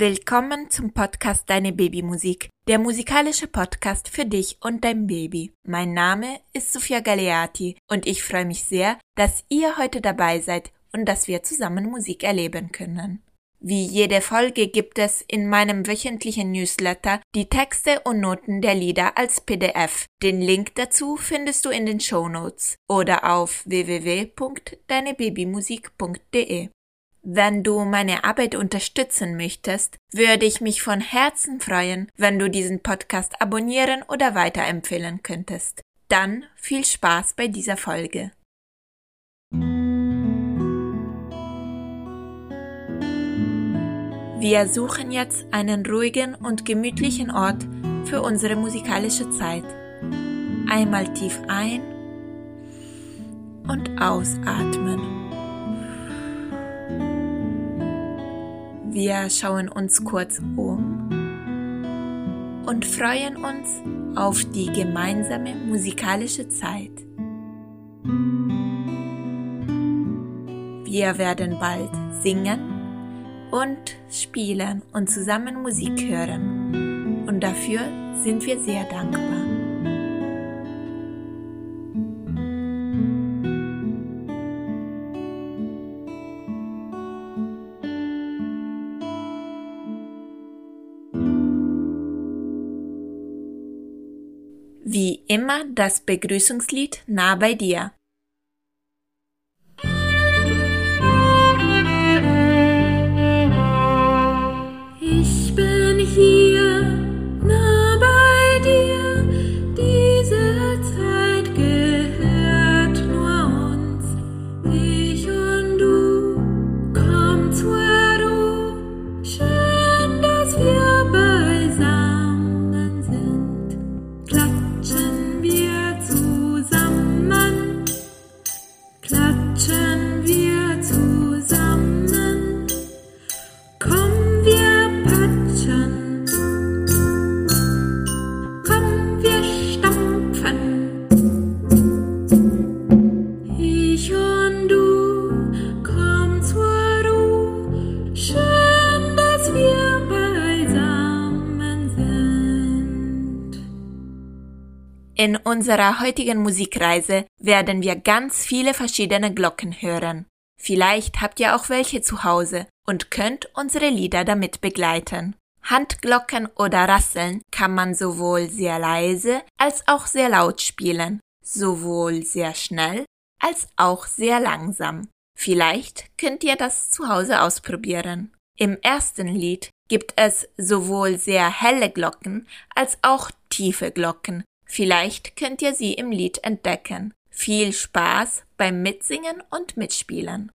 Willkommen zum Podcast Deine Babymusik, der musikalische Podcast für dich und dein Baby. Mein Name ist Sofia Galeati und ich freue mich sehr, dass ihr heute dabei seid und dass wir zusammen Musik erleben können. Wie jede Folge gibt es in meinem wöchentlichen Newsletter die Texte und Noten der Lieder als PDF. Den Link dazu findest du in den Show Notes oder auf www.deinebabymusik.de. Wenn du meine Arbeit unterstützen möchtest, würde ich mich von Herzen freuen, wenn du diesen Podcast abonnieren oder weiterempfehlen könntest. Dann viel Spaß bei dieser Folge. Wir suchen jetzt einen ruhigen und gemütlichen Ort für unsere musikalische Zeit. Einmal tief ein und ausatmen. Wir schauen uns kurz um und freuen uns auf die gemeinsame musikalische Zeit. Wir werden bald singen und spielen und zusammen Musik hören. Und dafür sind wir sehr dankbar. Wie immer das Begrüßungslied nah bei dir. In unserer heutigen Musikreise werden wir ganz viele verschiedene Glocken hören. Vielleicht habt ihr auch welche zu Hause und könnt unsere Lieder damit begleiten. Handglocken oder Rasseln kann man sowohl sehr leise als auch sehr laut spielen, sowohl sehr schnell als auch sehr langsam. Vielleicht könnt ihr das zu Hause ausprobieren. Im ersten Lied gibt es sowohl sehr helle Glocken als auch tiefe Glocken. Vielleicht könnt ihr sie im Lied entdecken. Viel Spaß beim Mitsingen und Mitspielen.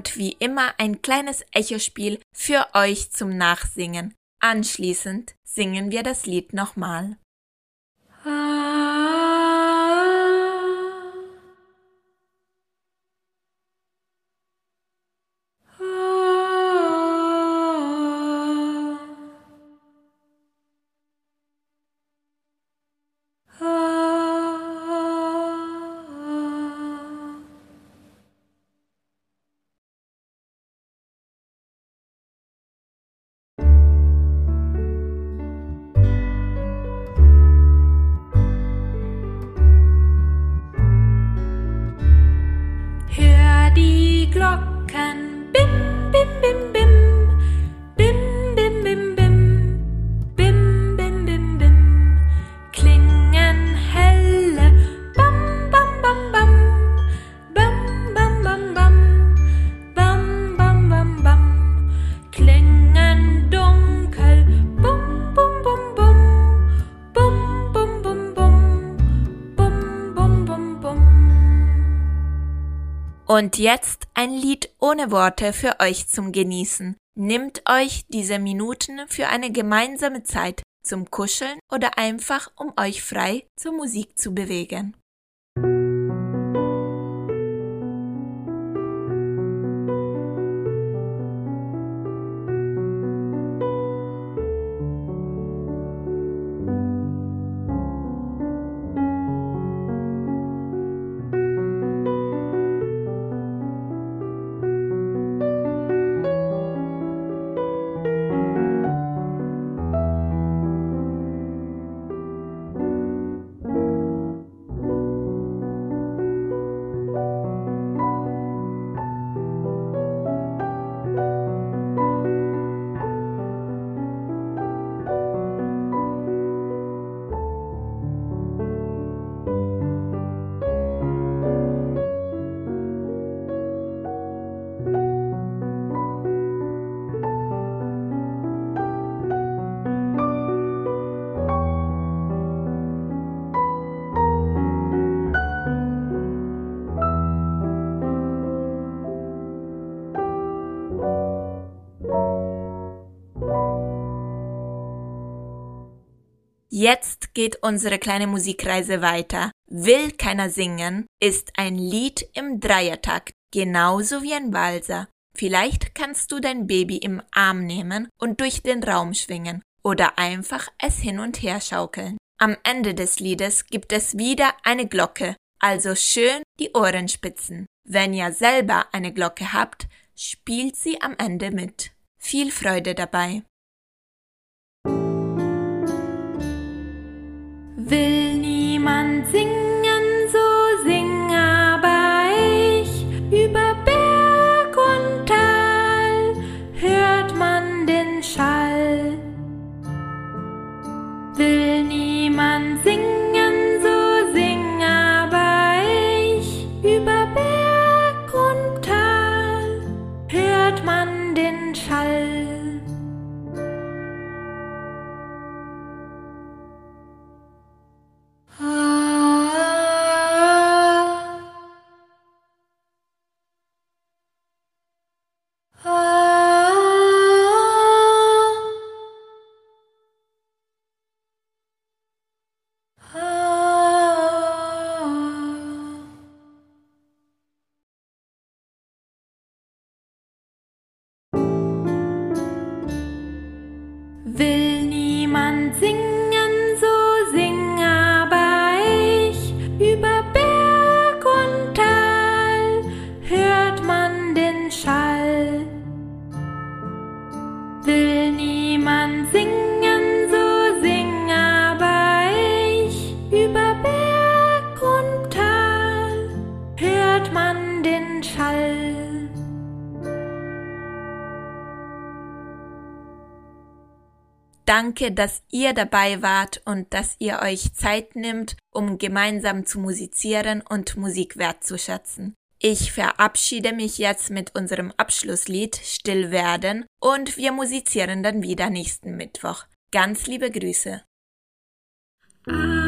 Und wie immer ein kleines Echospiel für euch zum Nachsingen. Anschließend singen wir das Lied nochmal. Und jetzt ein Lied ohne Worte für euch zum Genießen. Nimmt euch diese Minuten für eine gemeinsame Zeit zum Kuscheln oder einfach um euch frei zur Musik zu bewegen. Jetzt geht unsere kleine Musikreise weiter. Will keiner singen ist ein Lied im Dreiertakt, genauso wie ein Walser. Vielleicht kannst du dein Baby im Arm nehmen und durch den Raum schwingen oder einfach es hin und her schaukeln. Am Ende des Liedes gibt es wieder eine Glocke, also schön die Ohren spitzen. Wenn ihr selber eine Glocke habt, spielt sie am Ende mit. Viel Freude dabei. Will niemand singen, so sing aber ich. Über Berg und Tal hört man den Schall. Will niemand singen, so sing aber ich. Über Berg und Tal hört man den Schall. Danke, dass ihr dabei wart und dass ihr euch Zeit nimmt, um gemeinsam zu musizieren und Musik wertzuschätzen. Ich verabschiede mich jetzt mit unserem Abschlusslied Still werden und wir musizieren dann wieder nächsten Mittwoch. Ganz liebe Grüße. Ah.